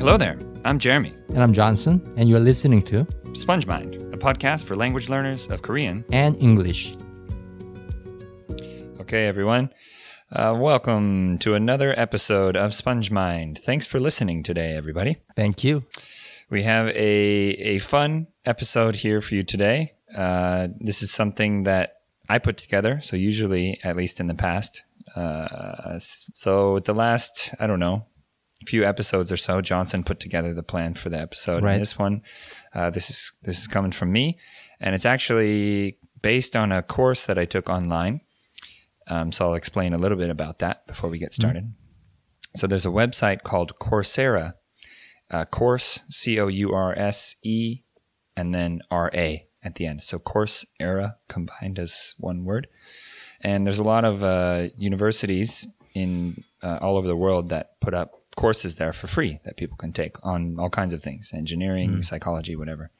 Hello there. I'm Jeremy. And I'm Johnson, and you're listening to Sponge Mind, a podcast for language learners of Korean. and English. Okay, everyone. Uh, welcome to another episode of Sponge Mind. Thanks for listening today, everybody. Thank you. We have a, a fun episode here for you today. Uh, this is something that I put together. So, usually, at least in the past. Uh, so, the last, I don't know, few episodes or so, Johnson put together the plan for the episode. Right. And this one, uh, this is this is coming from me, and it's actually based on a course that I took online. Um, so I'll explain a little bit about that before we get started. So there's a website called Coursera, uh, course C O U R S E, and then R A at the end. So Coursera combined as one word. And there's a lot of uh, universities in uh, all over the world that put up courses there for free that people can take on all kinds of things engineering, psychology, whatever.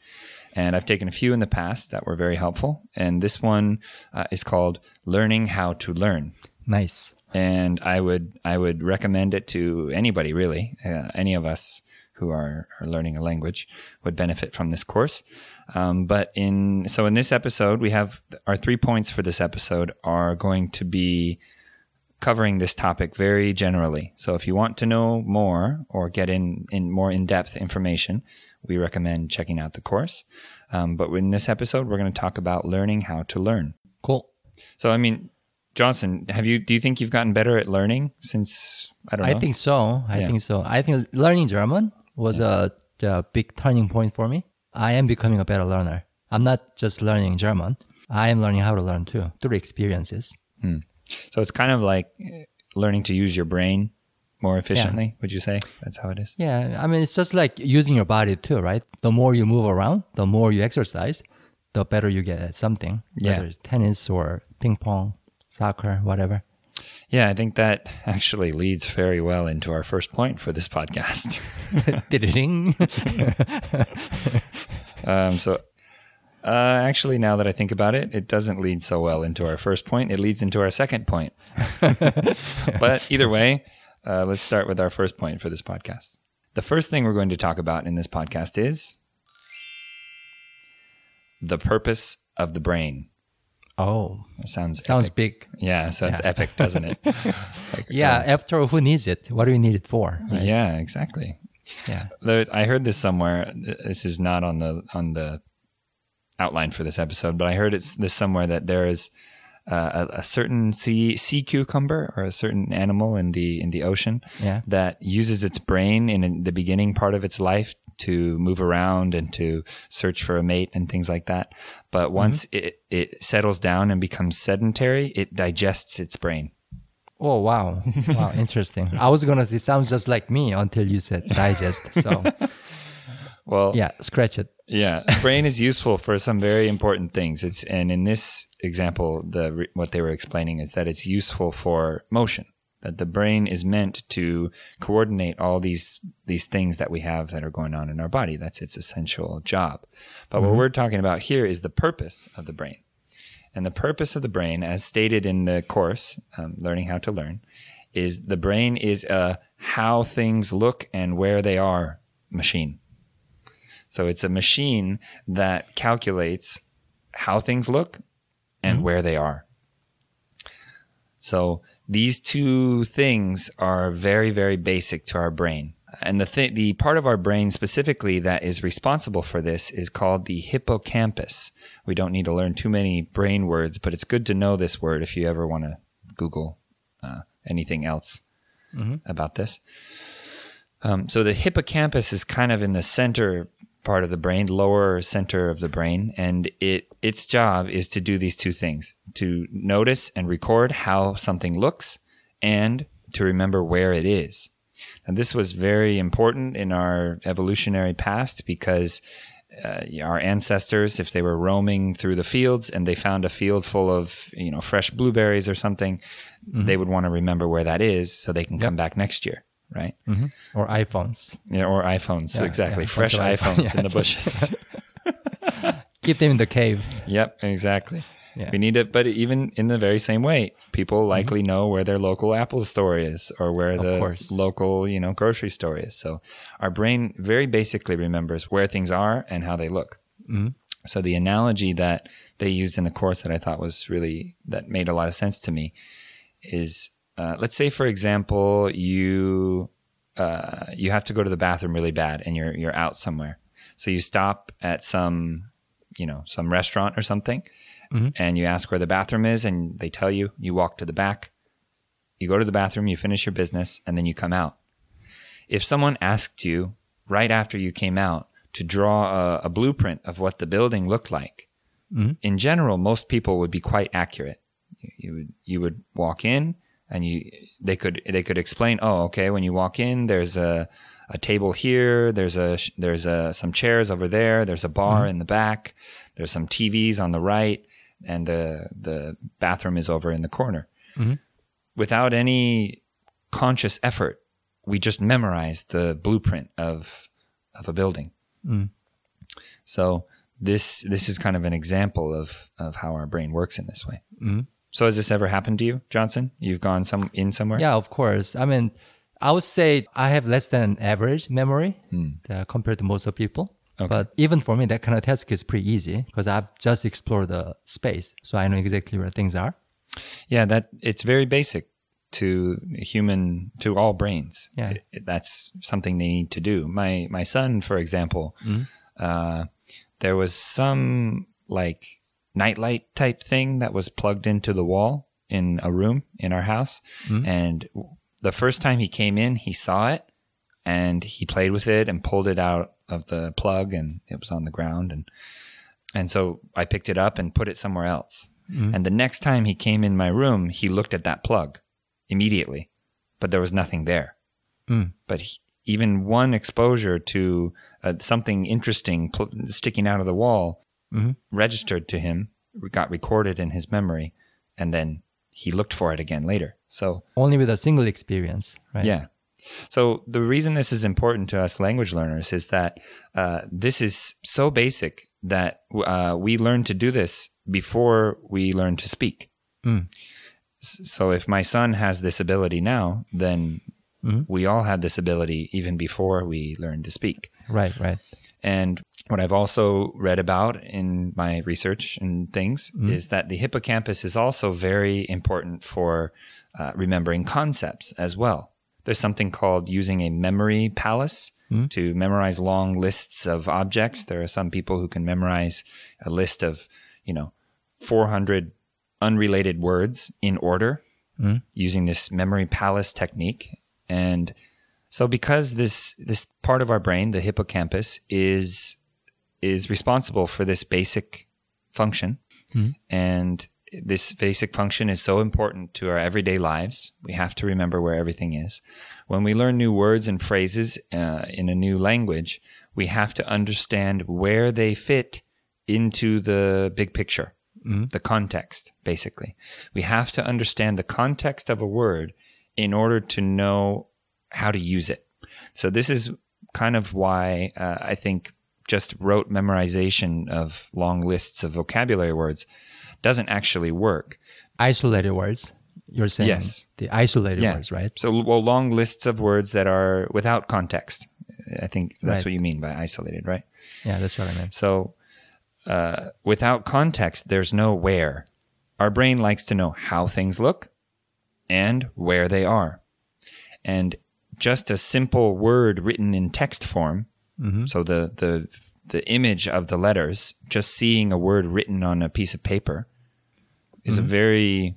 And I've taken a few in the past that were very helpful. And this one uh, is called Learning How to Learn Nice. and I would I would recommend it to anybody really. Uh, any of us who are, are learning a language would benefit from this course. Um, but in so in this episode, we have our three points for this episode are going to be covering this topic very generally. So if you want to know more or get in in more in depth information, we recommend checking out the course. Um, but in this episode, we're going to talk about learning how to learn. Cool. So I mean, Johnson, have you do you think you've gotten better at learning since I don't know? I think so. I Yeah. think so. I think learning German was a, a big turning point for me. I am becoming a better learner. I'm not just learning German. I am learning how to learn too through experiences. So. It's kind of like eh, learning to use your brain more efficiently. Would you say that's how it is? Yeah, I mean, it's just like using your body too, right? The more you move around, the more you exercise, the better you get at something. Yeah. Whether it's tennis or ping pong, soccer, whatever. Yeah, I think that actually leads very well into our first point for this podcast. Um, so. Uh, actually, now that I think about it, it doesn't lead so well into our first point. It leads into our second point. but either way, uh, let's start with our first point for this podcast. The first thing we're going to talk about in this podcast is the purpose of the brain. oh, That sounds sounds epic. big. Yeah, sounds epic, doesn't it? Like, Yeah, after all, who needs it? What do you need it for? uh, yeah, exactly. Yeah. I heard this somewhere. This is not on the on the outline for this episode, but I heard it's this somewhere that there is uh, a, a certain sea sea cucumber or a certain animal in the in the ocean Yeah. that uses its brain in the beginning part of its life to move around and to search for a mate and things like that. But once it, it settles down and becomes sedentary, it digests its brain. Oh, wow. Wow, interesting. I was going to say, sounds just like me until you said digest. So, Well, yeah, scratch it. Yeah, brain is useful for some very important things. It's and in this example, the what they were explaining is that it's useful for motion. That the brain is meant to coordinate all these these things that we have that are going on in our body. That's its essential job. But what we're talking about here is the purpose of the brain. And the purpose of the brain, as stated in the course, um, Learning How to Learn, is the brain is a how things look and where they are machine. So it's a machine that calculates how things look and where they are. So these two things are very, very basic to our brain. And the th- the part of our brain specifically that is responsible for this is called the hippocampus. We don't need to learn too many brain words, but it's good to know this word if you ever want to Google uh, anything else about this. Um, so the hippocampus is kind of in the center part of the brain, lower center of the brain, and it its job is to do these two things: to notice and record how something looks, and to remember where it is. And this was very important in our evolutionary past because uh, our ancestors, if they were roaming through the fields and they found a field full of you know fresh blueberries or something, they would want to remember where that is so they can come back next year, right? Mm-hmm. Or iPhones. Yeah, or iPhones. Yeah, exactly. yeah, Fresh iPhones iPhone- in the bushes. Keep them in the cave. yep, exactly. Yeah. We need it, but even in the very same way, people mm-hmm. likely know where their local Apple store is or where the course. local, you know, grocery store is. So our brain very basically remembers where things are and how they look. Mm-hmm. So the analogy that they used in the course that I thought was really that made a lot of sense to me is, uh, let's say for example you uh, you have to go to the bathroom really bad and you're you're out somewhere, so you stop at some you know some restaurant or something, and you ask where the bathroom is, and they tell you. You walk to the back, you go to the bathroom, you finish your business, and then you come out. If someone asked you right after you came out to draw a, a blueprint of what the building looked like, in general, most people would be quite accurate. You, you would you would walk in, and you they could they could explain. Oh, okay. When you walk in, there's a a table here. There's a there's a some chairs over there. There's a bar mm-hmm. in the back. There's some TVs on the right, and the the bathroom is over in the corner. Mm-hmm. Without any conscious effort, we just memorized the blueprint of of a building. Mm. So this this is kind of an example of of how our brain works in this way. Mm-hmm. So has this ever happened to you, Johnson? You've gone some in somewhere? Yeah, of course. I mean, I would say I have less than average memory uh, compared to most of people. But even for me, that kind of task is pretty easy because I've just explored the space, so I know exactly where things are. Yeah, that it's very basic to human to all brains. Yeah. It- that's something they need to do. My my son, for example, uh, there was some like nightlight type thing that was plugged into the wall in a room in our house, hmm. and the first time he came in, he saw it and he played with it and pulled it out of the plug, and it was on the ground. And and so I picked it up and put it somewhere else. Hmm. And the next time he came in my room, he looked at that plug immediately, but there was nothing there. Hmm. But he, even one exposure to uh, something interesting pl- sticking out of the wall registered to him, got recorded in his memory, and then he looked for it again later. So Only with a single experience, right? yeah. So the reason this is important to us language learners is that uh, this is so basic that uh, we learn to do this before we learn to speak. S- So if my son has this ability now, then we all have this ability even before we learn to speak. Right, right. And what I've also read about in my research and things mm-hmm. is that the hippocampus is also very important for uh, remembering concepts as well. There's something called using a memory palace mm-hmm. to memorize long lists of objects. There are some people who can memorize a list of, you know, 400 unrelated words in order mm-hmm. using this memory palace technique. And so because this this part of our brain, the hippocampus, is is responsible for this basic function, and this basic function is so important to our everyday lives. We have to remember where everything is. When we learn new words and phrases uh, in a new language, we have to understand where they fit into the big picture, the context, basically. We have to understand the context of a word in order to know how to use it. So this is kind of why uh, I think just rote memorization of long lists of vocabulary words doesn't actually work. Isolated words. You're saying Yes. the isolated Yeah. words, right? So, well, long lists of words that are without context. I think that's Right. what you mean by isolated, right? Yeah, that's what I meant. So, uh, without context, there's no where. Our brain likes to know how things look and where they are. And just a simple word written in text form, Mm-hmm. so the, the, the image of the letters, just seeing a word written on a piece of paper is a mm-hmm. very,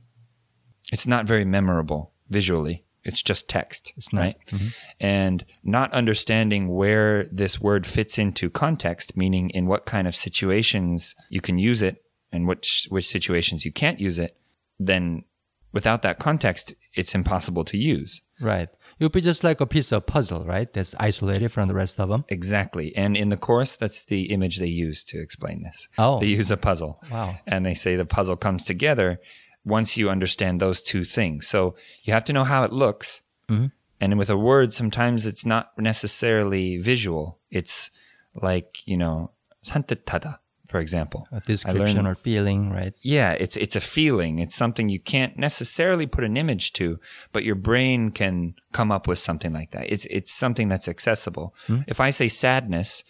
it's not very memorable visually. It's just text, not. right? Mm-hmm. And not understanding where this word fits into context, meaning in what kind of situations you can use it and which which situations you can't use it, then without that context, it's impossible to use. Right. It would be just like a piece of puzzle, right? That's isolated from the rest of them. Exactly. And in the course, that's the image they use to explain this. Oh. They use a puzzle. Wow. And they say the puzzle comes together once you understand those two things. So you have to know how it looks. And with a word, sometimes it's not necessarily visual. It's like, you know, 산뜻하다, for example. A description or feeling, right? Yeah, it's it's a feeling. It's something you can't necessarily put an image to, but your brain can come up with something like that. It's it's something that's accessible. Hmm? If I say sadness,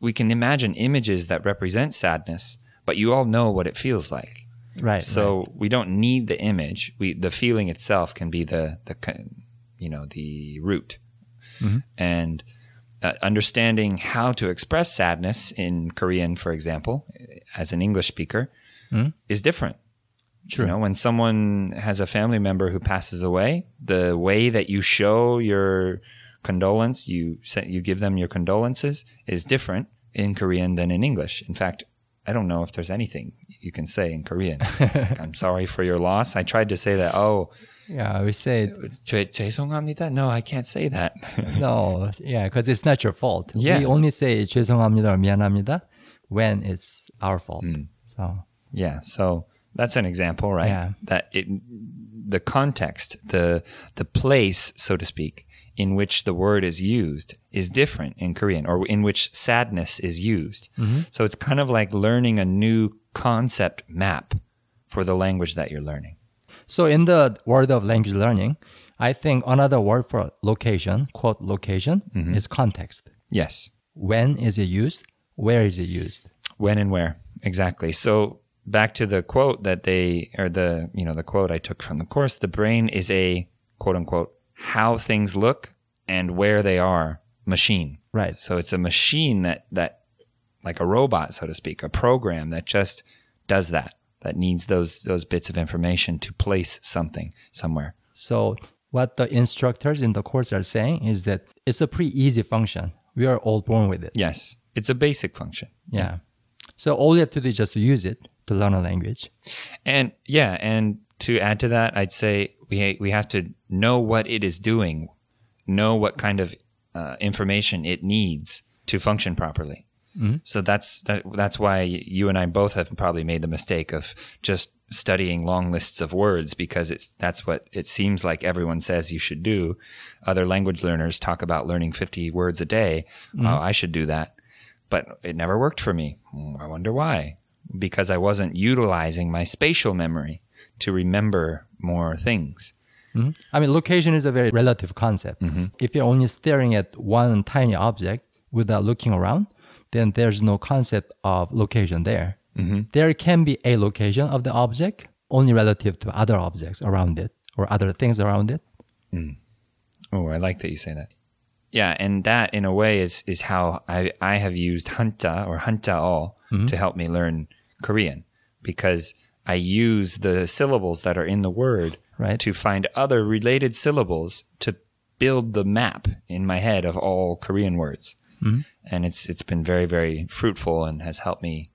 we can imagine images that represent sadness, but you all know what it feels like. Right. So we don't need the image. We the feeling itself can be the the you know the root, mm-hmm. and uh, understanding how to express sadness in Korean, for example, as an English speaker, is different. True. You know, when someone has a family member who passes away, the way that you show your condolence, you you give them your condolences, is different in Korean than in English. In fact, I don't know if there's anything you can say in Korean. Like, I'm sorry for your loss. I tried to say that. Oh, yeah, we say 죄, 죄송합니다. No, I can't say that. no, yeah, because it's not your fault. Yeah. We only say 죄송합니다 or 미안합니다 when it's our fault. Hmm. So Yeah, so that's an example, right? Yeah. That it the context, the the place, so to speak, in which the word is used is different in Korean or in which sadness is used. So it's kind of like learning a new concept map for the language that you're learning. So in the world of language learning, I think another word for location, quote location, Mm-hmm. is context. Yes. When is it used? Where is it used? When and where. Exactly. So back to the quote that they or the you know the quote I took from the course, the brain is a quote unquote how things look and where they are machine. Right. So it's a machine that that like a robot, so to speak, a program that just does that. That needs those those bits of information to place something somewhere. So what the instructors in the course are saying is that it's a pretty easy function. We are all born with it. Yes. It's a basic function. Yeah. So all you have to do is just to use it to learn a language. And yeah, and to add to that, I'd say we we have to know what it is doing, know what kind of uh, information it needs to function properly. Mm-hmm. So that's that, that's why you and I both have probably made the mistake of just studying long lists of words because it's that's what it seems like everyone says you should do. Other language learners talk about learning 50 words a day. Mm-hmm. Oh, I should do that. But it never worked for me. Hmm, I wonder why. Because I wasn't utilizing my spatial memory to remember more things. Mm-hmm. I mean, location is a very relative concept. If you're only staring at one tiny object without looking around, then there's no concept of location there. Mm-hmm. There can be a location of the object only relative to other objects around it or other things around it. Mm. Oh, I like that you say that. Yeah, and that in a way is is how I I have used hanja or hanja all mm-hmm. to help me learn Korean because I use the syllables that are in the word Right. to find other related syllables to build the map in my head of all Korean words. Mm-hmm. And it's it's been very very fruitful and has helped me,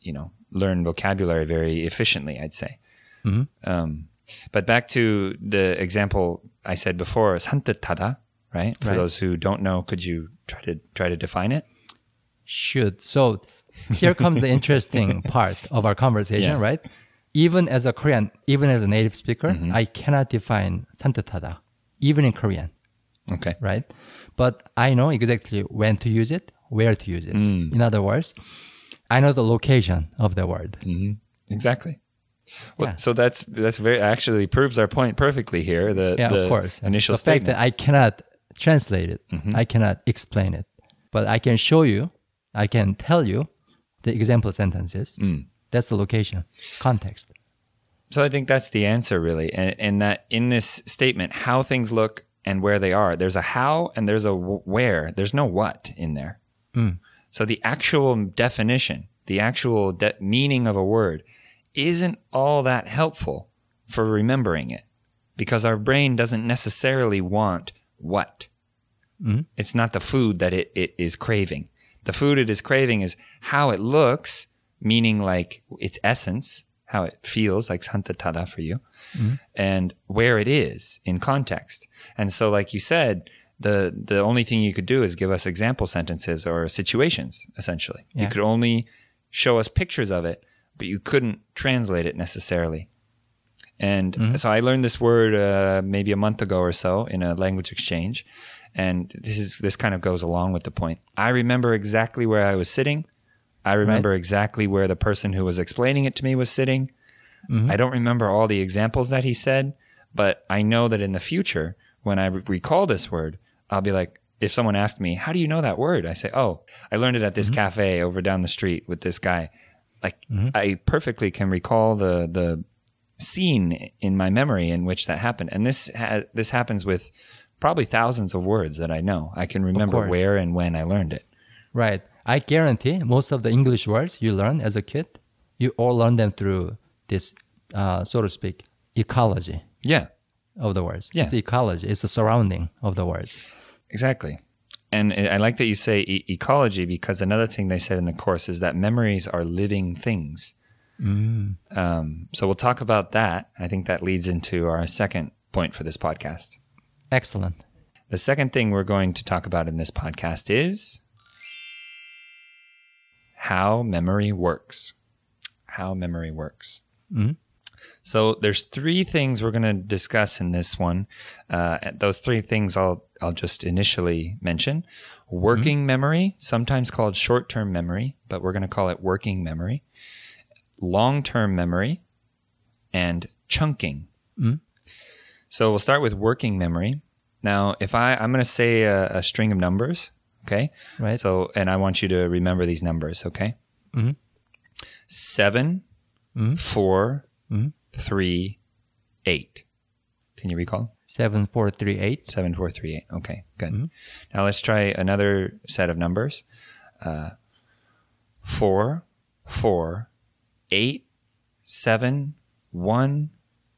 you know, learn vocabulary very efficiently. I'd say. Mm-hmm. Um, but back to the example I said before is right? For right. those who don't know, could you try to try to define it? Should so. Here comes the interesting part of our conversation, yeah. right? Even as a Korean, even as a native speaker, mm-hmm. I cannot define santetada, even in Korean. Okay. Right? But I know exactly when to use it, where to use it. Mm. In other words, I know the location of the word. Mm-hmm. Exactly. Well, Yeah. So that's that's very actually proves our point perfectly here. The Yeah, the of course. initial the fact that I cannot translate it, mm-hmm. I cannot explain it, but I can show you, I can tell you the example sentences. Mm. That's the location, context. So I think that's the answer, really, and, and that in this statement, how things look and where they are. There's a how and there's a where. There's no what in there. Hmm. So the actual definition, the actual de- meaning of a word, isn't all that helpful for remembering it, because our brain doesn't necessarily want what. Hmm. It's not the food that it, it is craving. The food it is craving is how it looks, meaning like its essence, how it feels, like santatada for you, and where it is in context. And so, like you said, the the only thing you could do is give us example sentences or situations. Essentially, you could only show us pictures of it, but you couldn't translate it necessarily. And so I learned this word uh, maybe a month ago or so in a language exchange, and this is this kind of goes along with the point. I remember exactly where I was sitting, I remember exactly where the person who was explaining it to me was sitting. Mm-hmm. I don't remember all the examples that he said, but I know that in the future, when I re- recall this word, I'll be like, if someone asked me, How do you know that word? I say, Oh, I learned it at this cafe over down the street with this guy. Like, I perfectly can recall the, the scene in my memory in which that happened. And this, ha- this happens with probably thousands of words that I know. I can remember where and when I learned it. Right. I guarantee most of the English words you learn as a kid, you all learn them through this, uh, so to speak, ecology Yeah. of the words. Yeah. It's ecology. It's the surrounding of the words. Exactly. And I like that you say e- ecology because another thing they said in the course is that memories are living things. Um, so we'll talk about that. I think that leads into our second point for this podcast. Excellent. The second thing we're going to talk about in this podcast is how memory works. How memory works. Mm-hmm. So there's three things we're going to discuss in this one. Uh, those three things I'll I'll just initially mention: working mm-hmm. memory, sometimes called short-term memory, but we're going to call it working memory; long-term memory, and chunking. Mm-hmm. So we'll start with working memory. Now, if I I'm going to say a, a string of numbers, okay? Right. So, and I want you to remember these numbers, okay? mm-hmm Seven, four, three, eight. Can you recall? Seven, four, three, eight. Seven, four, three, eight. Okay, good. Now let's try another set of numbers. Uh, four, four, eight, seven, one,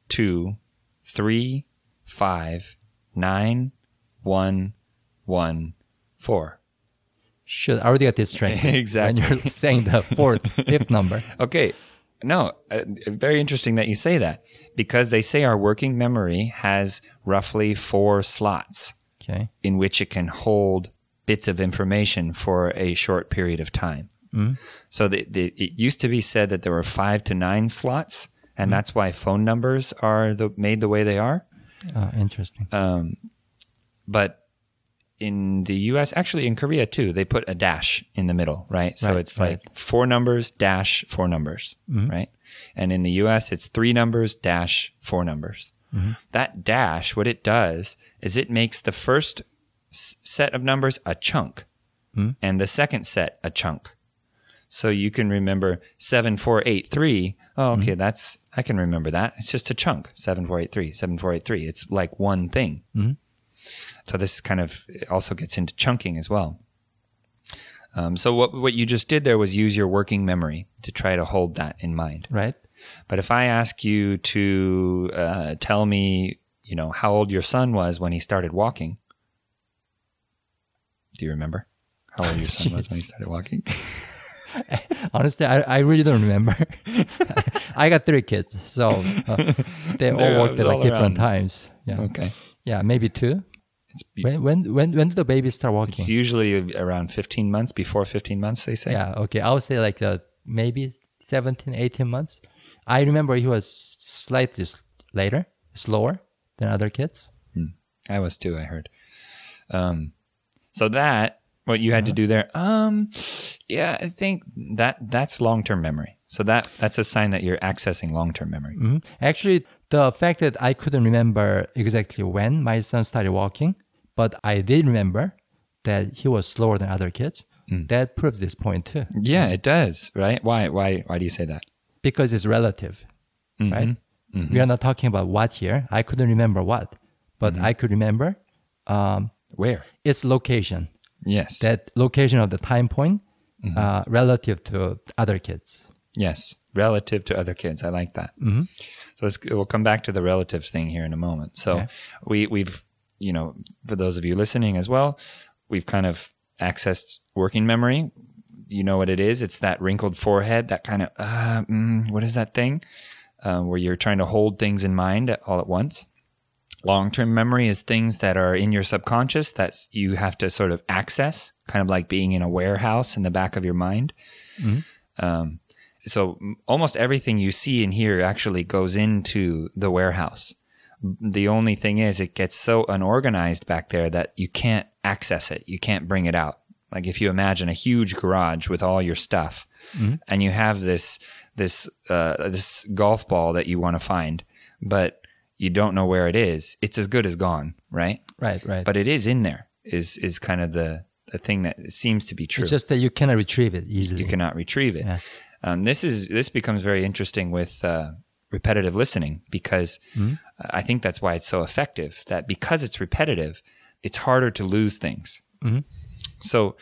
two, three, five, nine, one, one, four. Should I already get distracted. Exactly. And you're saying the fourth, fifth number. Okay. No, uh, very interesting that you say that because they say our working memory has roughly four slots Okay. in which it can hold bits of information for a short period of time. Mm-hmm. So the, the, it used to be said that there were five to nine slots, and mm-hmm. that's why phone numbers are the, made the way they are. Oh, interesting. Um, but in the US, actually in Korea too, they put a dash in the middle, right? So Right, it's like four numbers, dash, four numbers, mm-hmm. right? And in the US, it's three numbers, dash, four numbers. Mm-hmm. That dash, what it does is it makes the first s- set of numbers a chunk mm-hmm. and the second set a chunk. So you can remember seven, four, eight, three. Oh, okay, that's, I can remember that. It's just a chunk. Seven, four, eight, three, seven, four, eight, three. It's like one thing. So this kind of also gets into chunking as well. Um, so what what you just did there was use your working memory to try to hold that in mind. Right. But if I ask you to uh, tell me, you know, how old your son was when he started walking, do you remember how old your son was when he started walking? Honestly, I, I really don't remember. I got three kids, so uh, they all worked at like different around. times. Yeah. okay, Yeah, maybe two. When when when when did the babies start walking? it's usually around fifteen months. Before fifteen months, they say. Yeah, okay. I would say like uh, maybe 17, 18 months. I remember he was slightly later, slower than other kids. I was too. I heard. Um, so that what you had to do there. Um, yeah, I think that that's long term memory. So that that's a sign that you're accessing long term memory. Mhm. Actually, the fact that I couldn't remember exactly when my son started walking, but I did remember that he was slower than other kids. That proves this point too, Yeah, it does. Right? Why? Why? Why do you say that? because it's relative, right? We are not talking about what here. I couldn't remember what, but I could remember um, Where? its location. Yes. That location of the time point uh, relative to other kids. yes. Relative to other kids. I like that. Mm-hmm. So we'll come back to the relatives thing here in a moment. So Yeah. we we've you know for those of you listening as well, we've kind of accessed working memory. You know what it is? It's that wrinkled forehead, that kind of uh, mm, what is that thing? Uh, where you're trying to hold things in mind all at once. Long term memory is things that are in your subconscious that you have to sort of access, kind of like being in a warehouse in the back of your mind. Um, so almost everything you see and hear actually goes into the warehouse. The only thing is, it gets so unorganized back there that you can't access it. You can't bring it out. Like if you imagine a huge garage with all your stuff, and you have this this uh, this golf ball that you want to find, but you don't know where it is, it's as good as gone, right? Right, right. But it is in there. Is is kind of the the thing that seems to be true. it's just that you cannot retrieve it easily. you cannot retrieve it. Yeah. Um, this is this becomes very interesting with uh, repetitive listening because Mm-hmm. I think that's why it's so effective. That because it's repetitive, it's harder to lose things. Mm-hmm. So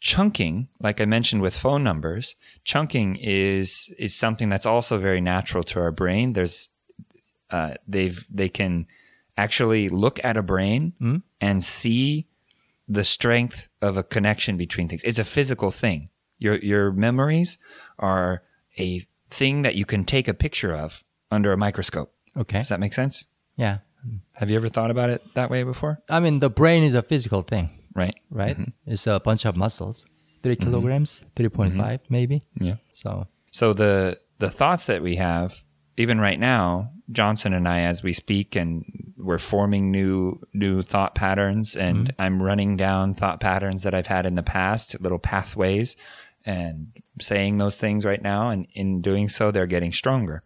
chunking, like I mentioned with phone numbers, chunking is is something that's also very natural to our brain. There's uh, they've they can actually look at a brain Mm-hmm. and see the strength of a connection between things. It's a physical thing. Your your memories are a thing that you can take a picture of under a microscope. okay. Does that make sense? Yeah. Have you ever thought about it that way before? I mean, the brain is a physical thing, Right. right? Mm-hmm. It's a bunch of muscles, 3 mm-hmm. kilograms, 3.5 mm-hmm. maybe. Yeah. So, So the the thoughts that we have, even right now, Johnson and I, as we speak, and we're forming new new thought patterns, and I'm running down thought patterns that I've had in the past, little pathways, and saying those things right now, and in doing so, they're getting stronger.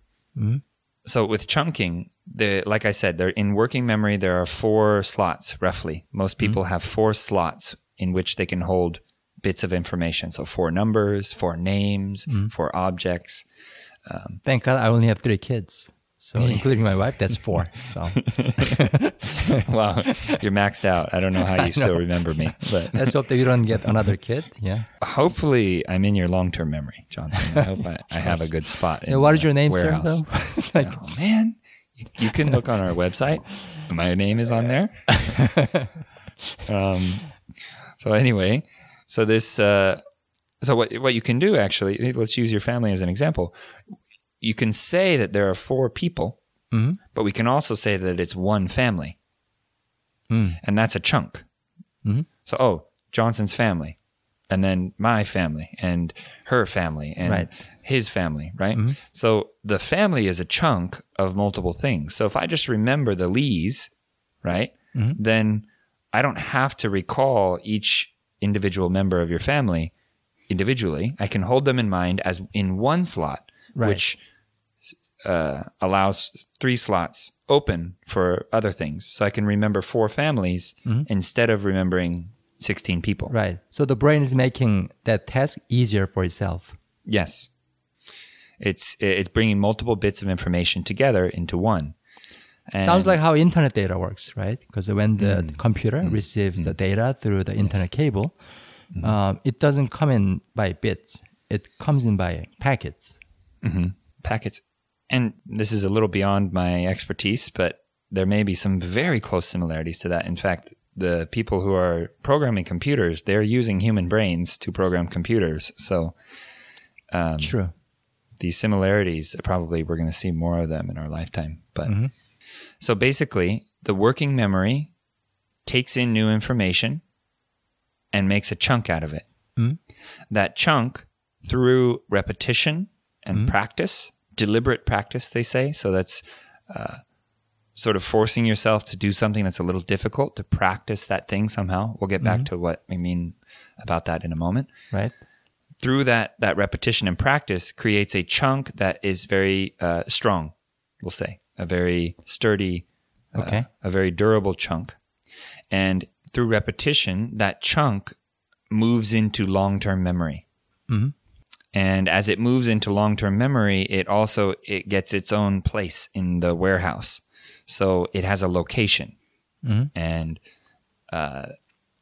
So with chunking, the like I said, there in working memory there are four slots roughly. Most mm-hmm. people have four slots in which they can hold bits of information. So four numbers, four names, mm-hmm. four objects. Um, thank God I only have three kids. So, including my wife, that's four. So, wow, you're maxed out. I don't know how you still remember me, but let's hope that you don't get another kid. Yeah. hopefully I'm in your long-term memory, Johnson. I hope I, I have a good spot. In Yeah, what is your name, warehouse. sir? Though it's like, Oh, man, you, you can look on our website. My name is on there. um, so anyway, so this, uh, so what what you can do actually? Let's use your family as an example. You can say that there are four people, Mhm. but we can also say that it's one family, Mm. and that's a chunk. Mhm. So oh, Johnson's family, and then my family, and her family, and Right. his family, right? So the family is a chunk of multiple things. So if I just remember the Lees, right, then I don't have to recall each individual member of your family individually. I can hold them in mind as in one slot, Right. which uh, allows three slots open for other things. So I can remember four families mm-hmm. instead of remembering 16 people. right. So, the brain is making that task easier for itself. Yes. It's it's bringing multiple bits of information together into one. And- Sounds like how internet data works, right? Because when the mm. computer mm. receives the mm. data through the internet cable, um, it doesn't come in by bits. It comes in by packets. Mm-hmm. packets. And this is a little beyond my expertise, but there may be some very close similarities to that. In fact, the people who are programming computers, they're using human brains to program computers. So um, True. these similarities, uh, probably we're going to see more of them in our lifetime. But mm-hmm. so basically, the working memory takes in new information and makes a chunk out of it. Mm-hmm. That chunk, through repetition and mm-hmm. practice, deliberate practice, they say. So that's uh, sort of forcing yourself to do something that's a little difficult to practice that thing somehow. We'll get back to what we mean about that in a moment Right. through that that repetition and practice creates a chunk that is very uh, strong. We'll say a very sturdy, uh, Okay. a very durable chunk, and through repetition, that chunk moves into long term memory. And as it moves into long term memory, it also it gets its own place in the warehouse. So it has a location, mm-hmm. and uh,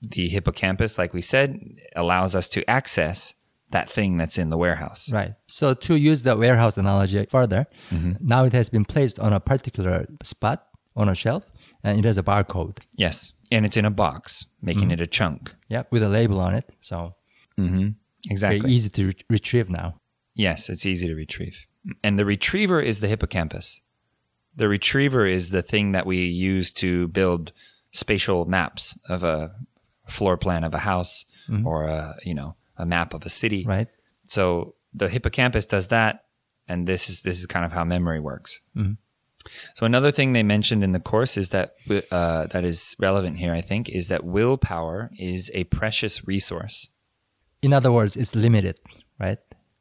the hippocampus, like we said, allows us to access that thing that's in the warehouse. Right. So to use the warehouse analogy further, mm-hmm. now it has been placed on a particular spot on a shelf and it has a barcode. Yes, and it's in a box, making mm-hmm. it a chunk. Yeah, with a label on it. So Exactly. very easy to re- retrieve now. Yes, it's easy to retrieve. And the retriever is the hippocampus. The retriever is the thing that we use to build spatial maps of a floor plan of a house or a, you know, a map of a city. Right. So the hippocampus does that, and this is this is kind of how memory works. So another thing they mentioned in the course is that uh, that is relevant here. I think is that willpower is a precious resource. In other words, it's limited, right?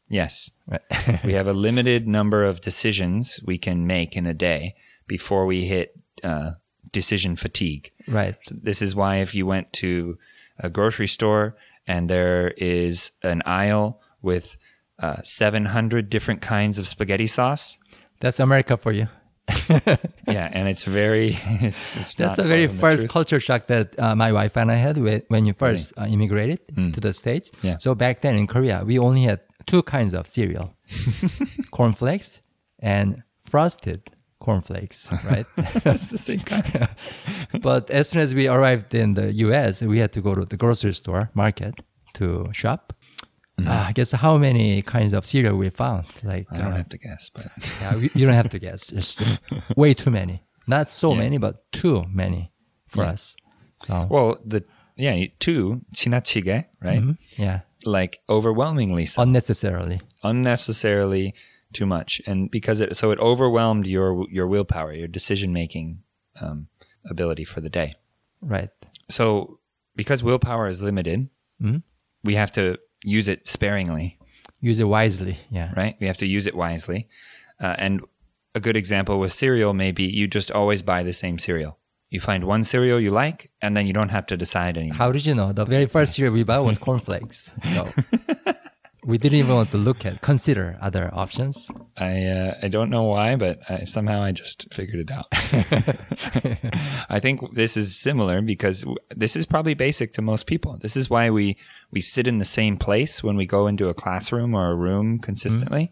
Yes. Right. we have a limited number of decisions we can make in a day before we hit uh, decision fatigue. right. So this is why if you went to a grocery store and there is an aisle with uh, 700 different kinds of spaghetti sauce, That's America for you. yeah, and it's very. It's, it's That's the very first truth. culture shock that uh, my wife and I had when, when you first uh, immigrated to the States. Mm. Yeah. So back then in Korea, we only had two kinds of cereal cornflakes and frosted cornflakes, right? That's the same kind. but as soon as we arrived in the US, we had to go to the grocery store market to shop. Mm-hmm. Uh, guess how many kinds of cereal we found? Like I don't uh, have to guess, but yeah, you don't have to guess. Just way too many. Not so yeah. many, but too many for yeah. us. So. Well, the yeah, two chinachige, right? Mm-hmm. Yeah, like overwhelmingly so. unnecessarily, unnecessarily too much, and because it so it overwhelmed your your willpower, your decision making um, ability for the day. Right. So because willpower is limited, mm-hmm. we have to use it sparingly, Use it wisely. Yeah. right? We have to use it wisely. Uh, and a good example with cereal may be you just always buy the same cereal. You find one cereal you like, and then you don't have to decide anymore. How did you know? The very first cereal we bought was cornflakes. So we didn't even want to look at, consider other options. I uh, I don't know why, but I, somehow I just figured it out. I think this is similar because this is probably basic to most people. This is why we we sit in the same place when we go into a classroom or a room consistently.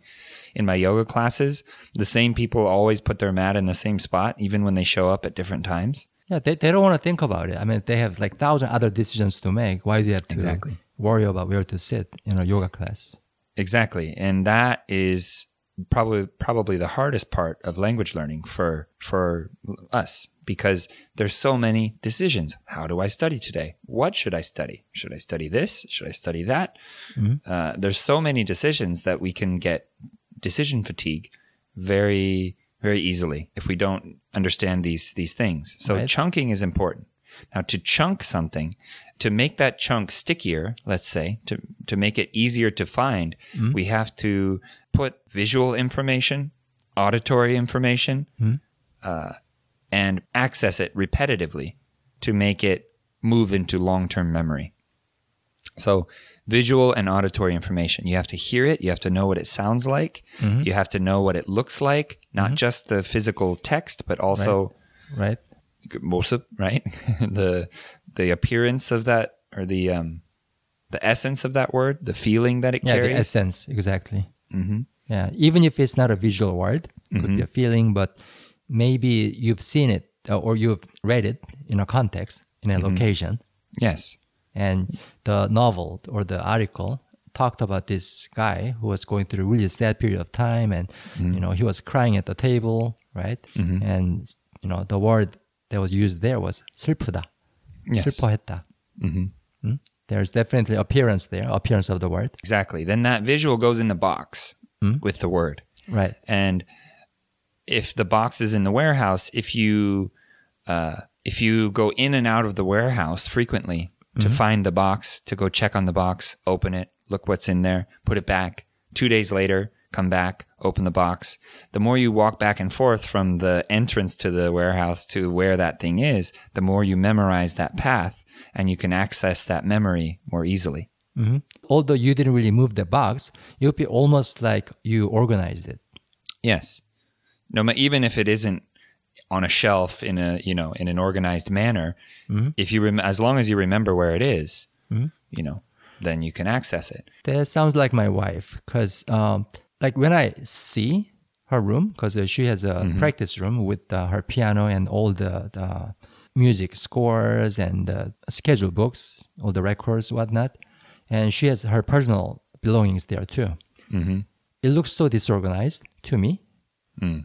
In my yoga classes, the same people always put their mat in the same spot, even when they show up at different times. Yeah, they, they don't want to think about it. I mean, they have like thousand other decisions to make. Why do you have to Exactly. Worry about where to sit in a yoga class? Exactly. And that is probably probably the hardest part of language learning for for us because there's so many decisions. How do I study today? What should I study? Should I study this? Should I study that? Uh, there's so many decisions that we can get decision fatigue very very easily if we don't understand these these things. So Right. chunking is important. Now to chunk something, to make that chunk stickier, let's say, to to make it easier to find, hmm. we have to put visual information, auditory information, hmm. uh, and access it repetitively to make it move into long-term memory. So visual and auditory information. You have to hear it. You have to know what it sounds like. Mm-hmm. You have to know what it looks like, not mm-hmm. just the physical text, but also Right. 모습, right? the the appearance of that or the um the essence of that word, the feeling that it Yeah, the carries. essence, exactly. Mm-hmm. Yeah, even if it's not a visual word, it could be a feeling, but maybe you've seen it uh, or you've read it in a context, in a location, yes. and the novel or the article talked about this guy who was going through a really sad period of time, and you know he was crying at the table, right? And you know the word that was used there was 슬프다, Yes. 슬퍼했다. Mm-hmm. There's definitely appearance there, appearance of the word, Exactly. Then that visual goes in the box with the word. right? And if the box is in the warehouse, if you uh, if you go in and out of the warehouse frequently to find the box, to go check on the box, open it, look what's in there, put it back. Two days later, come back, open the box. The more you walk back and forth from the entrance to the warehouse to where that thing is, the more you memorize that path and you can access that memory more easily. hmm Although you didn't really move the box, would be almost like you organized it. Yes. No, even if it isn't on a shelf in a you know in an organized manner, if you rem- as long as you remember where it is, you know, then you can access it. That sounds like my wife, because um, like when I see her room, because uh, she has a practice room with uh, her piano and all the, the music scores and the schedule books, all the records, whatnot, and she has her personal belongings there too. Mm-hmm. It looks so disorganized to me,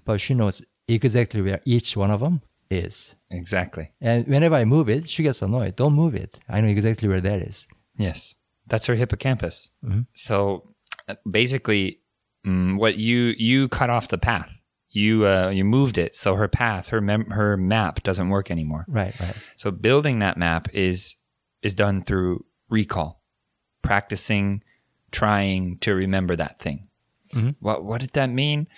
but she knows exactly where each one of them is. Exactly. And whenever I move it, she gets annoyed. Don't move it. I know exactly where that is. Yes, that's her hippocampus. So uh, basically, mm, what you you cut off the path. You uh, you moved it, so her path, her mem- her map doesn't work anymore. Right, right. So building that map is is done through recall. practicing, trying to remember that thing. What what did that mean?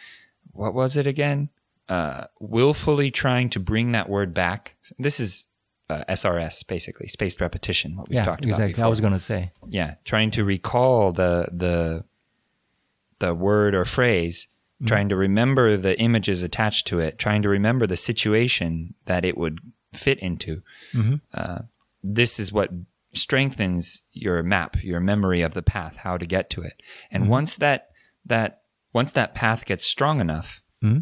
What was it again? Uh, willfully trying to bring that word back. This is uh, SRS, basically spaced repetition. What we've yeah, talked exactly. about. Before. I was gonna say. yeah, trying to recall the the the word or phrase, mm. trying to remember the images attached to it, trying to remember the situation that it would fit into. Mm-hmm. Uh, this is what strengthens your map, your memory of the path, how to get to it. And mm-hmm. once that that once that path gets strong enough, mm-hmm.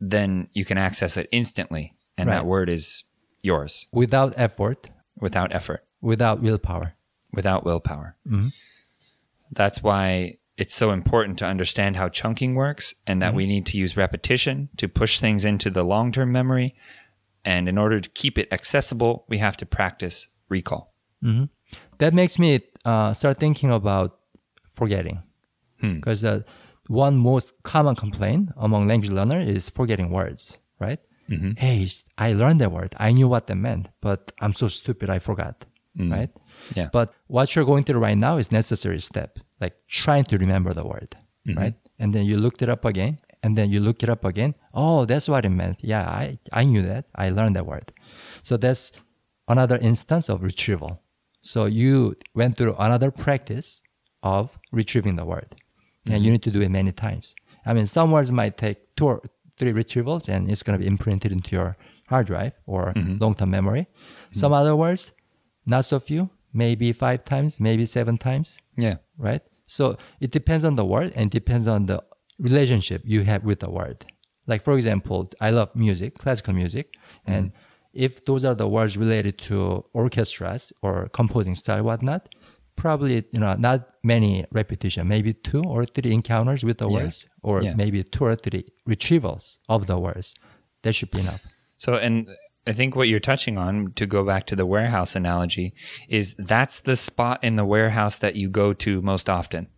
then you can access it instantly, and that word is yours Without effort, without effort without willpower. without willpower. That's why it's so important to understand how chunking works and that mm-hmm. we need to use repetition to push things into the long term memory. And in order to keep it accessible, we have to practice recall. Mm-hmm. That makes me uh, start thinking about forgetting. Hmm. Because uh, one most common complaint among language learners is forgetting words, right? Mm-hmm. Hey, I learned that word. I knew what that meant, but I'm so stupid I forgot, mm. right? Yeah. But what you're going through right now is necessary step, like trying to remember the word, mm-hmm. right? And then you looked it up again, and then you look it up again. Oh, that's what it meant. Yeah, I, I knew that. I learned that word. So that's another instance of retrieval. So you went through another practice of retrieving the word. And mm-hmm. you need to do it many times. I mean, some words might take two or three retrievals and it's going to be imprinted into your hard drive or mm-hmm. long-term memory. Some other words, not so few, maybe five times, maybe seven times, Yeah. right? So it depends on the word and depends on the relationship you have with the word. Like for example, I love music, classical music, mm-hmm. and if those are the words related to orchestras or composing style, whatnot, probably you know not many repetition, maybe two or three encounters with the Yeah. words, or Yeah. maybe two or three retrievals of the words. That should be enough. So, and I think what you're touching on, to go back to the warehouse analogy, is that's the spot in the warehouse that you go to most often.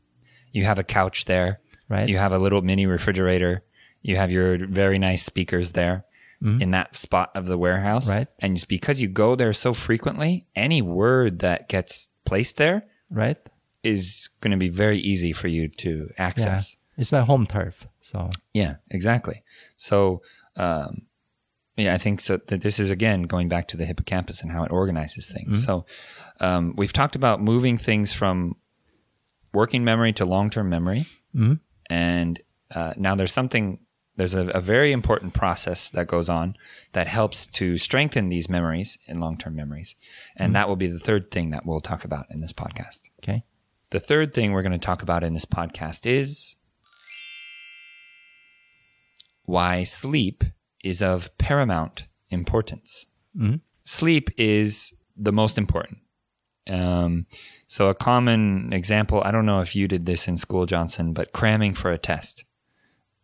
You have a couch there, Right. You have a little mini refrigerator. You have your very nice speakers there in that spot of the warehouse. Mm-hmm. Right. And just because you go there so frequently, any word that gets placed there Right? is going to be very easy for you to Yeah. access. It's my home turf. So Yeah, exactly. So, um, yeah, I think so. That this is again going back to the hippocampus and how it organizes things. So, um, we've talked about moving things from working memory to long-term memory, and uh, now there's something. There's a, a very important process that goes on that helps to strengthen these memories in long-term memories, and that will be the third thing that we'll talk about in this podcast. okay. The third thing we're going to talk about in this podcast is why sleep is of paramount importance. Sleep is the most important. Um, so, a common example I don't know if you did this in school, Johnson, but cramming for a test,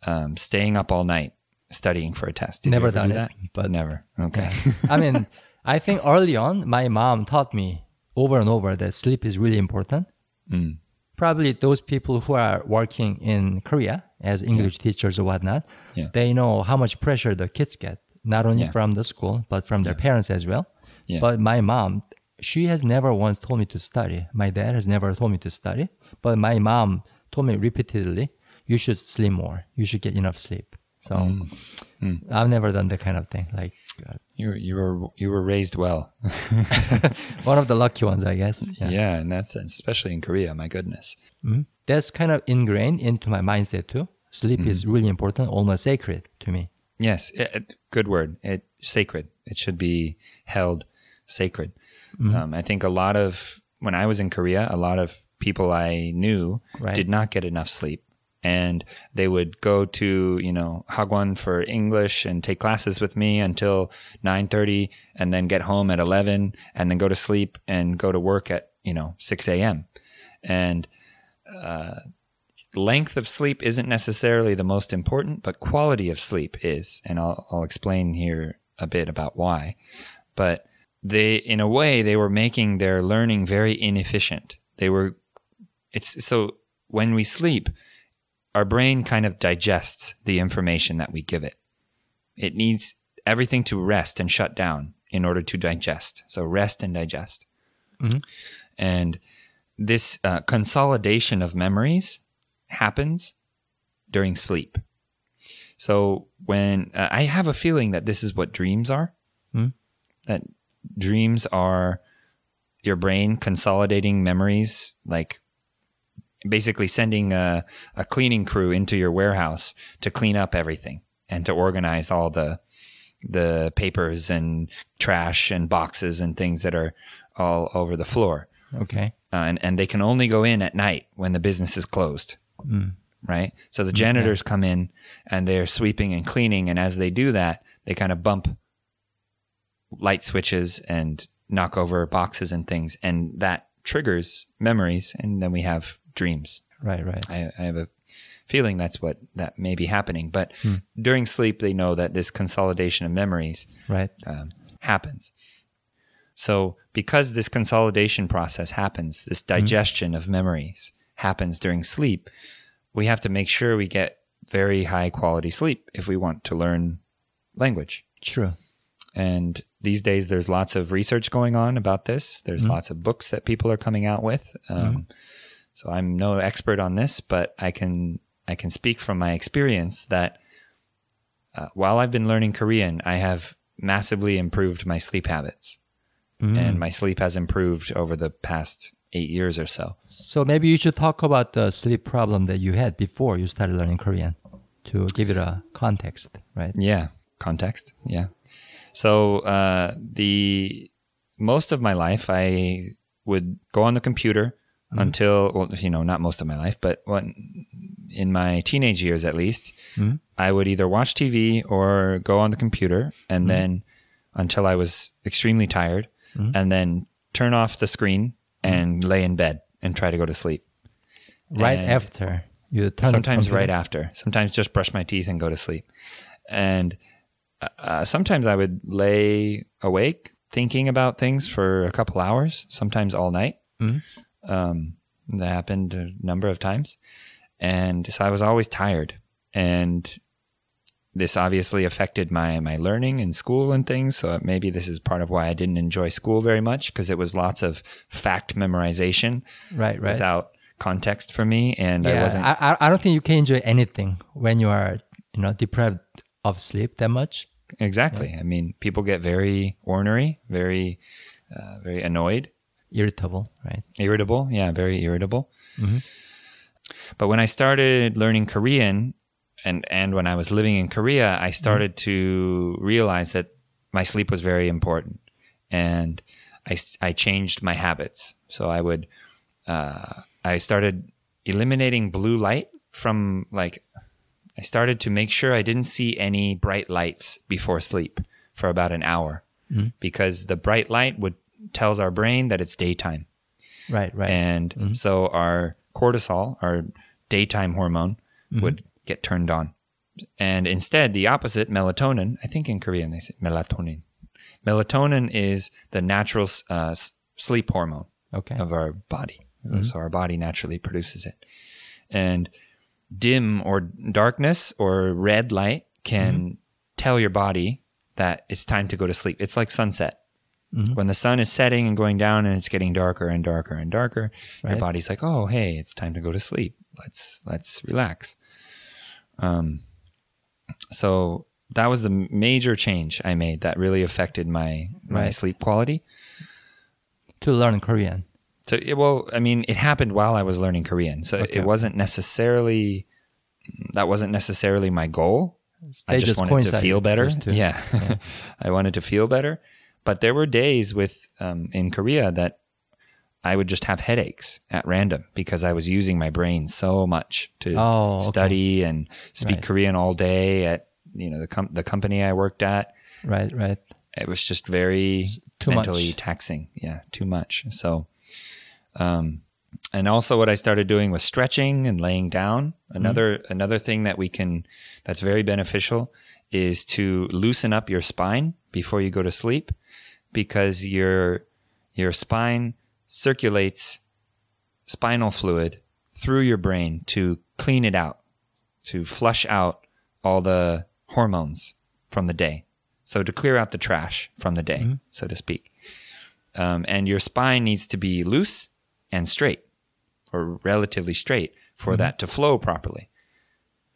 um, staying up all night studying for a test. Did Never ever done do it, that? but- never. Okay. I mean, I think early on, my mom taught me over and over that sleep is really important. Mm. Probably those people who are working in Korea as English teachers or whatnot, Yeah. they know how much pressure the kids get, not only Yeah. from the school, but from their parents as well. Yeah. But my mom, she has never once told me to study. My dad has never told me to study. But my mom told me repeatedly, you should sleep more. You should get enough sleep. So Mm. I've never done that kind of thing. Like uh, you you were you were raised well. one of the lucky ones, I guess. yeah. Yeah. in that sense, especially in Korea. My goodness. That's kind of ingrained into my mindset too. Sleep Mm-hmm. is really important, almost sacred to me. Yes, it, good word. It sacred. It should be held sacred. Mm-hmm. Um, I think a lot of when I was in Korea, a lot of people I knew Right. did not get enough sleep, and they would go to you know Hagwon for English and take classes with me until nine thirty, and then get home at eleven, and then go to sleep and go to work at you know six a.m. and length of sleep isn't necessarily the most important, but quality of sleep is. And I'll, I'll explain here a bit about why. But they, in a way, they were making their learning very inefficient. They were, it's so when we sleep, our brain kind of digests the information that we give it. It needs everything to rest and shut down in order to digest. So rest and digest. And this uh, consolidation of memories happens during sleep. So when uh, I have a feeling that this is what dreams are, Hmm. that dreams are your brain consolidating memories, like basically sending a, a cleaning crew into your warehouse to clean up everything and to organize all the the papers and trash and boxes and things that are all over the floor. Okay. Uh, and, and they can only go in at night when the business is closed. Mm. Right? So the janitors come in and they're sweeping and cleaning. And as they do that, they kind of bump light switches and knock over boxes and things. And that triggers memories. And then we have dreams. Right. Right. I, I have a feeling that's what that may be happening. But hmm. during sleep, they know that this consolidation of memories Right. um, happens. So, because this consolidation process happens, this hmm. digestion of memories happens during sleep, we have to make sure we get very high quality sleep if we want to learn language. True. And these days, there's lots of research going on about this. There's lots of books that people are coming out with. Um, So I'm no expert on this, but I can I can speak from my experience that uh, while I've been learning Korean, I have massively improved my sleep habits, and my sleep has improved over the past eight years or so. So maybe you should talk about the sleep problem that you had before you started learning Korean to give it a context, right? Yeah, context. Yeah. So uh, the most of my life, I would go on the computer mm-hmm. until well, you know, not most of my life, but when in my teenage years at least, mm-hmm. I would either watch TV or go on the computer, and mm-hmm. then until I was extremely tired, and then turn off the screen and lay in bed and try to go to sleep. Right And- after you turn sometimes right after. Sometimes just brush my teeth and go to sleep. And uh, sometimes i would lay awake thinking about things for a couple hours sometimes all night. Um, that happened a number of times. And so i was always tired. And this obviously affected my my learning in school and things so maybe this is part of why i didn't enjoy school very much because it was lots of fact memorization Right, right. without context for me and i wasn't I, I, don't think you can enjoy anything when you are, you know, deprived of sleep that much. Exactly. I mean, people get very ornery, very, uh, very annoyed, Irritable, right? irritable. Yeah, very irritable. But when I started learning Korean, and and when I was living in Korea, I mm-hmm. started to realize that my sleep was very important, and I I changed my habits. So I would, uh, I started eliminating blue light from like I started to make sure I didn't see any bright lights before sleep for about an hour mm-hmm. because the bright light would tells our brain that it's daytime. Right, right. And mm-hmm. so our cortisol, our daytime hormone, would get turned on. And instead, the opposite, melatonin, I think in Korean they say melatonin. Melatonin is the natural uh, sleep hormone okay. of our body. Mm-hmm. So our body naturally produces it. And dim or darkness or red light can mm-hmm. tell your body that it's time to go to sleep. It's like sunset. Mm-hmm. When the sun is setting and going down and it's getting darker and darker and darker, your body's like, "Oh, hey, it's time to go to sleep. Let's let's relax." Um so that was the major change I made that really affected my my Right. sleep quality. to learn Korean. So, it- well, I mean, it happened while I was learning Korean. So Okay. it wasn't necessarily, that wasn't necessarily my goal. I just, just wanted to feel better. those two. Yeah. I wanted to feel better. But there were days with, um, in Korea that I would just have headaches at random because I was using my brain so much to Oh, okay. study and speak Right. Korean all day at, you know, the, com- the company I worked at Right, right. it was just very Too mentally much. taxing. Yeah, too much. So, um, and also what I started doing was stretching and laying down. Another another thing that we can that's very beneficial is to loosen up your spine before you go to sleep, because your your spine circulates spinal fluid through your brain to clean it out, to flush out all the hormones from the day. So to clear out the trash from the day, so to speak. Um, and your spine needs to be loose and straight or relatively straight for that to flow properly.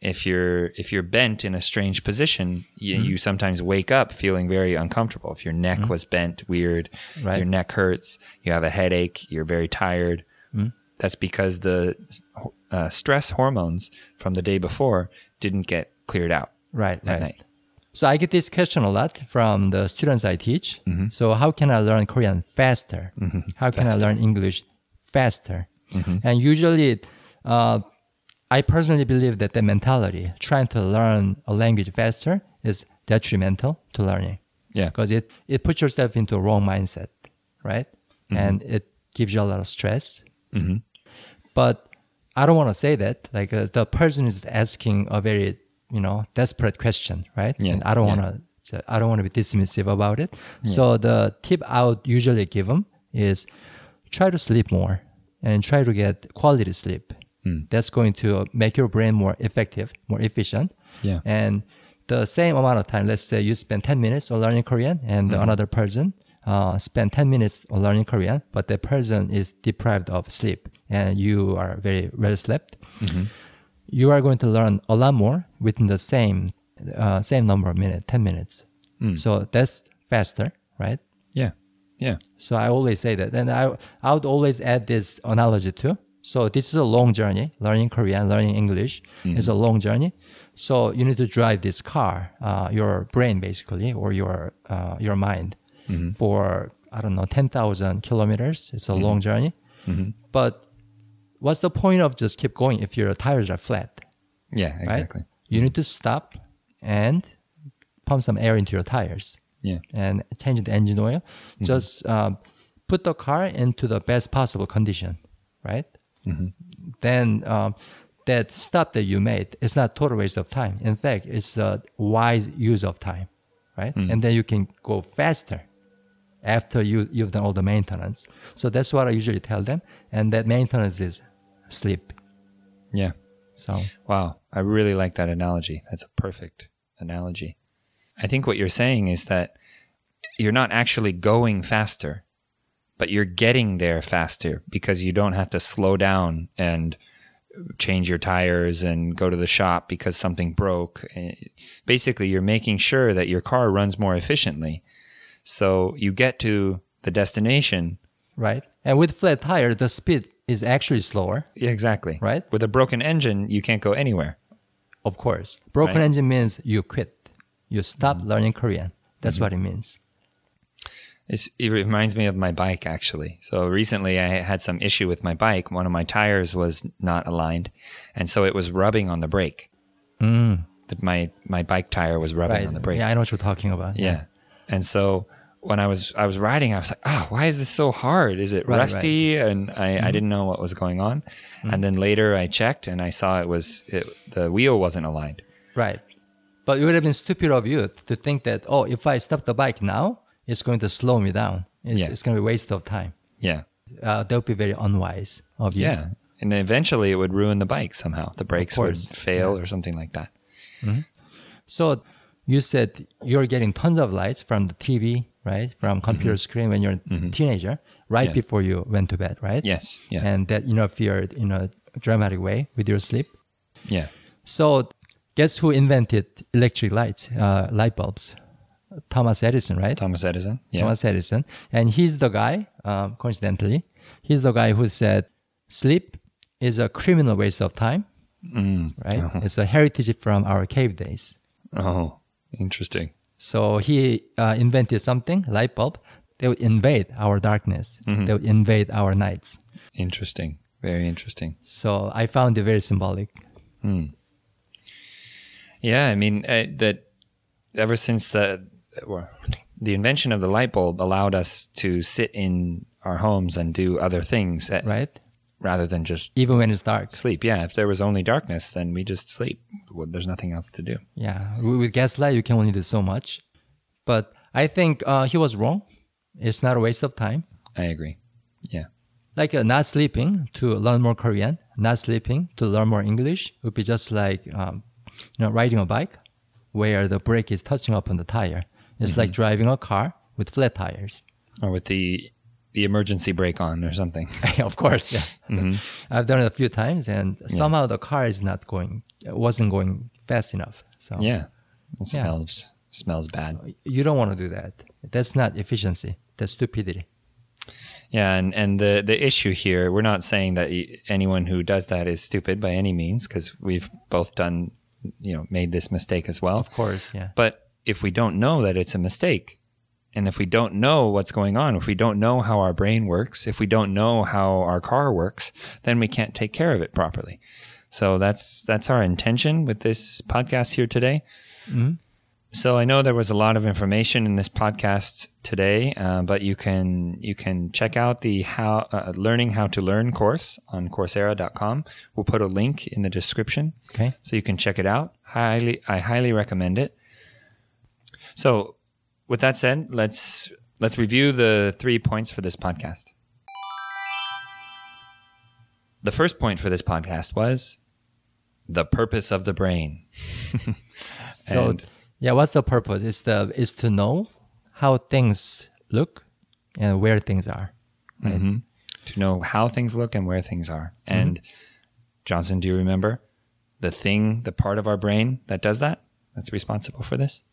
If you're if you're bent in a strange position, you, mm-hmm. you sometimes wake up feeling very uncomfortable. If your neck mm-hmm. was bent weird, Right. your neck hurts, you have a headache, you're very tired. Mm-hmm. That's because the uh, stress hormones from the day before didn't get cleared out Right, at right. night. So I get this question a lot from the students I teach. So how can I learn Korean faster? How can I learn English faster? And usually, uh, I personally believe that the mentality, trying to learn a language faster, is detrimental to learning Yeah. because it, it puts yourself into a wrong mindset, right? And it gives you a lot of stress. But I don't want to say that. Like uh, the person is asking a very, you know, desperate question, right? Yeah, And I don't yeah. want to. I don't want to be dismissive about it. So the tip I would usually give them is try to sleep more and try to get quality sleep. Hmm. That's going to make your brain more effective, more efficient. Yeah. And the same amount of time, let's say you spend 10 minutes on learning Korean and Mm-hmm. another person uh, spend 10 minutes on learning Korean, but the person is deprived of sleep and you are very well slept. Mm-hmm. You are going to learn a lot more within the same uh, same number of minutes, 10 minutes. Mm. So that's faster, right? Yeah. Yeah. So I always say that. And I, I would always add this analogy too. So this is a long journey. Learning Korean, learning English is a long journey. So you need to drive this car, uh, your brain basically, or your uh, your mind, for I don't know ten thousand kilometers. It's a long journey. But what's the point of just keep going if your tires are flat? Yeah. Right? Exactly. You need to stop and pump some air into your tires Yeah. and change the engine oil. Mm-hmm. Just um, put the car into the best possible condition, right? Mm-hmm. Then um, that stop that you made is not total waste of time. In fact, it's a wise use of time, right? Mm. And then you can go faster after you you've done all the maintenance. So that's what I usually tell them, and that maintenance is sleep. Yeah. So Wow. I really like that analogy. That's a perfect analogy. I think what you're saying is that you're not actually going faster, but you're getting there faster because you don't have to slow down and change your tires and go to the shop because something broke. Eh, Basically, you're making sure that your car runs more efficiently. So you get to the destination. right, and with flat tire, the speed is actually slower. Yeah, exactly. Right. With a broken engine, you can't go anywhere. Of course. Broken Right. engine means you quit. You stop learning Korean. That's what it means. It's, it reminds me of my bike actually. So recently I had some issue with my bike. One of my tires was not aligned, and so it was rubbing on the brake. Hmm. That my my bike tire was rubbing Right. on the brake. Yeah, I know what you're talking about. Yeah. And so when I was I was riding, I was like, oh, why is this so hard? Is it Right, rusty? And I, I mm-hmm. didn't know what was going on. Mm-hmm. And then later I checked and I saw it was it, the wheel wasn't aligned. Right. But it would have been stupid of you to think that, oh, if I stop the bike now, it's going to slow me down. It's, Yeah. it's going to be a waste of time. Yeah. Uh, that would be very unwise of you. Yeah. And eventually it would ruin the bike somehow. The brakes would fail or something like that. So you said you're getting tons of light from the TV, right? From computer screen when you're a teenager, right Yeah. before you went to bed, right? Yes. Yeah. And that interfered in a dramatic way with your sleep. yeah. So, guess who invented electric lights, uh, light bulbs? Thomas Edison, right? Thomas Edison. Yeah. Thomas Edison. And he's the guy, um, coincidentally, he's the guy who said sleep is a criminal waste of time, Mm. right? It's a heritage from our cave days. Oh, interesting. So he uh, invented something, light bulb, they would invade our darkness. They would invade our nights. Interesting. Very interesting. So I found it very symbolic. Yeah, I mean uh, that ever since the or the invention of the light bulb allowed us to sit in our homes and do other things at, Right? rather than just Even when it's dark. sleep. Yeah, if there was only darkness, then we just sleep. Well, there's nothing else to do. Yeah, with with gaslight, you can only do so much. But I think uh, he was wrong. It's not a waste of time. I agree. Yeah. Like uh, not sleeping to learn more Korean, not sleeping to learn more English would be just like um, you know riding a bike, where the brake is touching up on the tire. It's like driving a car with flat tires. Or with the the emergency brake on or something. of course, yeah. Mm-hmm. I've done it a few times, and somehow the car is not going, wasn't going fast enough. So Yeah, it smells smells bad. you don't want to do that. That's not efficiency. That's stupidity. Yeah, and and the the issue here, we're not saying that anyone who does that is stupid by any means, because we've both done, you know, made this mistake as well. Of course, yeah. But if we don't know that it's a mistake, and if we don't know what's going on, if we don't know how our brain works, if we don't know how our car works, then we can't take care of it properly. So that's that's our intention with this podcast here today. So I know there was a lot of information in this podcast today, uh, but you can you can check out the how uh, learning how to learn course on Coursera.com. We'll put a link in the description Okay. so you can check it out. Highly, I highly recommend it. So, with that said, let's let's review the three points for this podcast. The first point for this podcast was the purpose of the brain. So yeah, what's the purpose? Is the is to know how things look and where things are. Mhm. to know how things look and where things are. And Johnson, do you remember the thing, the part of our brain that does that? That's responsible for this?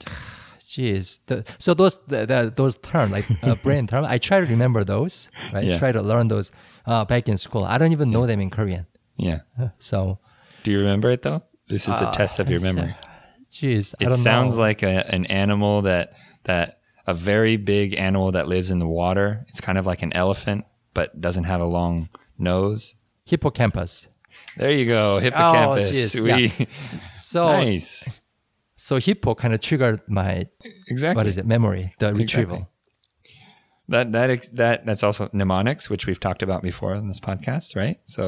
Jeez. The, so those the, the, those terms like uh, brain term, I try to remember those. Right. Yeah. Try to learn those uh, back in school. I don't even know them in Korean. Yeah. So, Do you remember it though? This is a test of your memory. jeez. I It sounds know. like a, an animal that that a very big animal that lives in the water. It's kind of like an elephant, but doesn't have a long nose. hippocampus. There you go, hippocampus. jeez, we So nice. So hippo kind of triggered my Exactly. what is it memory the retrieval. That that that that's also mnemonics, which we've talked about before in this podcast, right? So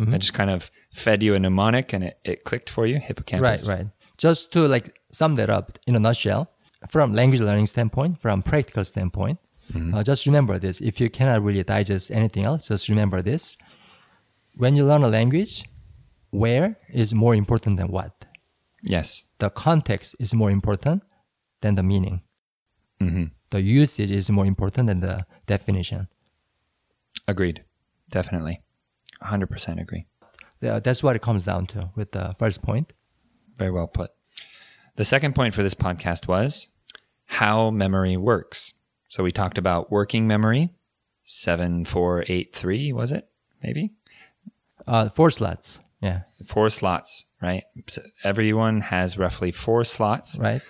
Mm-hmm. I just kind of fed you a mnemonic, and it, it clicked for you, hippocampus. Right, right. Just to like sum that up in a nutshell, from language learning standpoint, from practical standpoint, Mm-hmm. uh, just remember this. If you cannot really digest anything else, just remember this. When you learn a language, where is more important than what? Yes. The context is more important than the meaning. hmm The usage is more important than the definition. Agreed. Definitely. 100% agree. Yeah, That's what it comes down to with the first point. Very well put. The second point for this podcast was how memory works. So we talked about working memory, 7483, was it? Maybe? Uh, four slots. Yeah, Four slots, right? So everyone has roughly four slots right.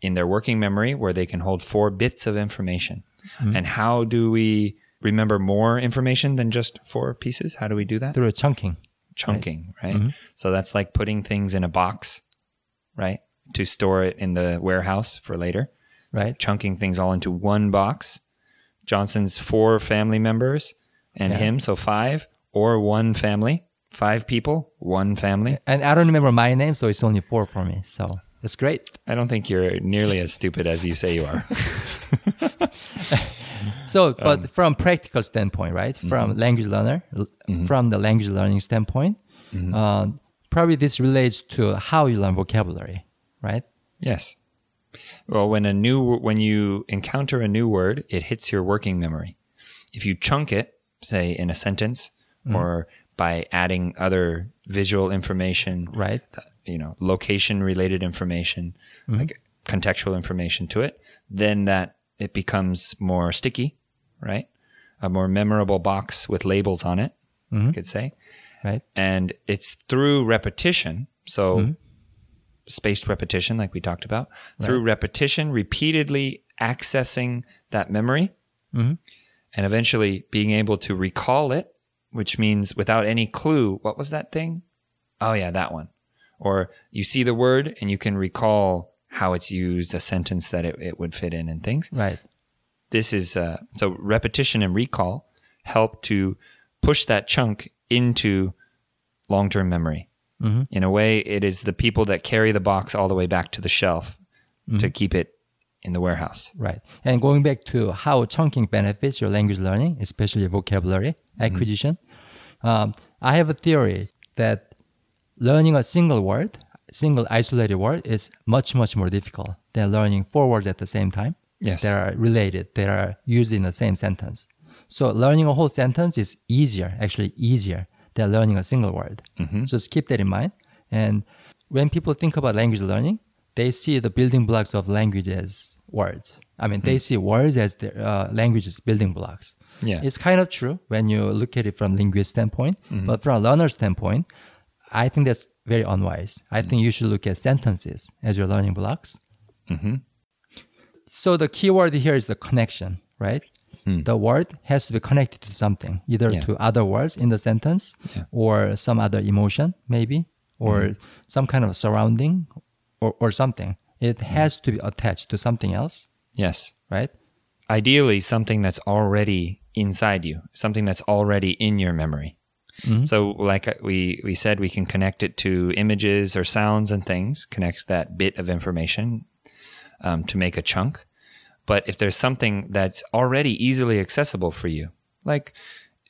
in their working memory where they can hold four bits of information. Mm-hmm. And how do we remember more information than just four pieces? How do we do that? Through a chunking. Chunking, right? Mm-hmm. So that's like putting things in a box, right? To store it in the warehouse for later. Right. Chunking things all into one box. Johnson's four family members and Yeah. him, so five, or one family. Five people, one family. And I don't remember my name, so it's only four for me. So it's great. I don't think you're nearly as stupid as you say you are. So, but um, from practical standpoint, right? Mm-hmm. From language learner, l- mm-hmm. from the language learning standpoint, mm-hmm. uh, probably this relates to how you learn vocabulary, right? Yes. Well, when a new when you encounter a new word, it hits your working memory. If you chunk it, say in a sentence or by adding other visual information, Right. Uh, you know, location related information, mm-hmm. like contextual information to it, then that it becomes more sticky, right? A more memorable box with labels on it, you mm-hmm. could say. Right. and it's through repetition. So mm-hmm. spaced repetition like we talked about through repetition repeatedly accessing that memory and eventually being able to recall it which means without any clue what was that thing? Oh yeah that one. Or you see the word and you can recall how it's used a sentence that it, it would fit in and things. Right. this is uh, so repetition and recall help to push that chunk into long-term memory. In a way it is the people that carry the box all the way back to the shelf to keep it in the warehouse Right. And going back to how chunking benefits your language learning, especially vocabulary acquisition, um, I have a theory that learning a single word, single isolated word, is much, much more difficult than learning four words at the same time. Yes. that are related, that are used in the same sentence. So learning a whole sentence is easier, actually easier than learning a single word. So just keep that in mind. And when people think about language learning, they see the building blocks of language as words. I mean, they hmm. see words as the uh, language's building blocks. Yeah. It's kind of true when you look at it from linguist standpoint, hmm. but from a learner standpoint, I think that's very unwise. I hmm. think you should look at sentences as your learning blocks. Mm-hmm. So the key word here is the connection, right? The word has to be connected to something, either Yeah. to other words in the sentence Yeah. or some other emotion, maybe, or some kind of surrounding or, or something. It has to be attached to something else, Yes. right? Ideally, something that's already inside you, something that's already in your memory. So, like uh, we, we said, we can connect it to images or sounds and things, connect that bit of information um, to make a chunk. But if there's something that's already easily accessible for you, like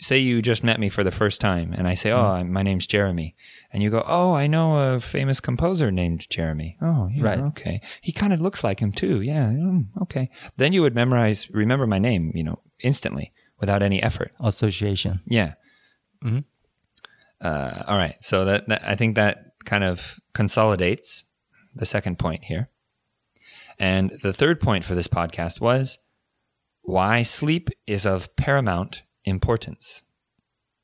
say you just met me for the first time and I say, Oh, I'm- my name's Jeremy. And you go, Oh, I know a famous composer named Jeremy. Oh, yeah, Right. okay. He kind of looks like him too. Yeah, mm, okay. Then you would memorize, remember my name, you know, instantly without any effort. Association. Yeah. Uh, all right. So that, that I think that kind of consolidates the second point here. And the third point for this podcast was why sleep is of paramount importance.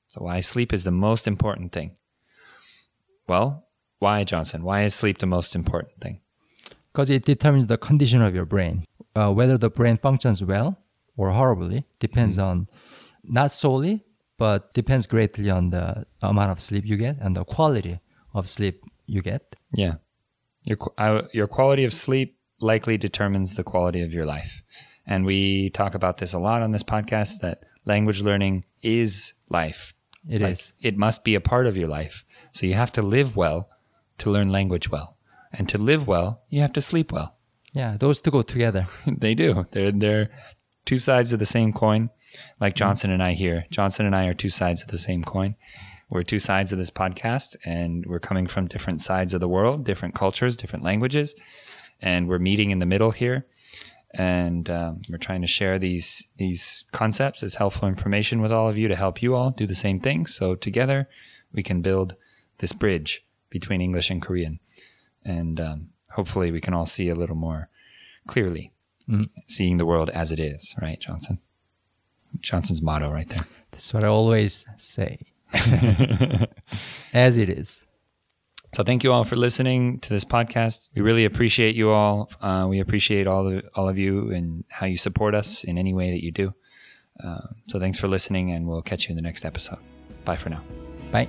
So why sleep is the most important thing. Well, why Johnson? Why is sleep the most important thing? because it determines the condition of your brain. Uh, whether the brain functions well or horribly depends on not solely, but depends greatly on the amount of sleep you get and the quality of sleep you get. Yeah. Your uh, your quality of sleep likely determines the quality of your life. And we talk about this a lot on this podcast that language learning is life. It It is. is. It must be a part of your life. So you have to live well to learn language well. And to live well, you have to sleep well. Yeah, those two go together. they do. They're they're two sides of the same coin. Like mm. Johnson and I here. Johnson and I are two sides of the same coin. We're two sides of this podcast and we're coming from different sides of the world, different cultures, different languages, and we're meeting in the middle here. And um, we're trying to share these these concepts as helpful information with all of you to help you all do the same thing. So together we can build this bridge between English and Korean, and um, hopefully we can all see a little more clearly seeing the world as it is, right, Johnson? Johnson's motto right there. That's what I always say. As it is. So thank you all for listening to this podcast. We really appreciate you all. Uh, we appreciate all of all of you and how you support us in any way that you do. Uh, so thanks for listening, and we'll catch you in the next episode. Bye for now. Bye.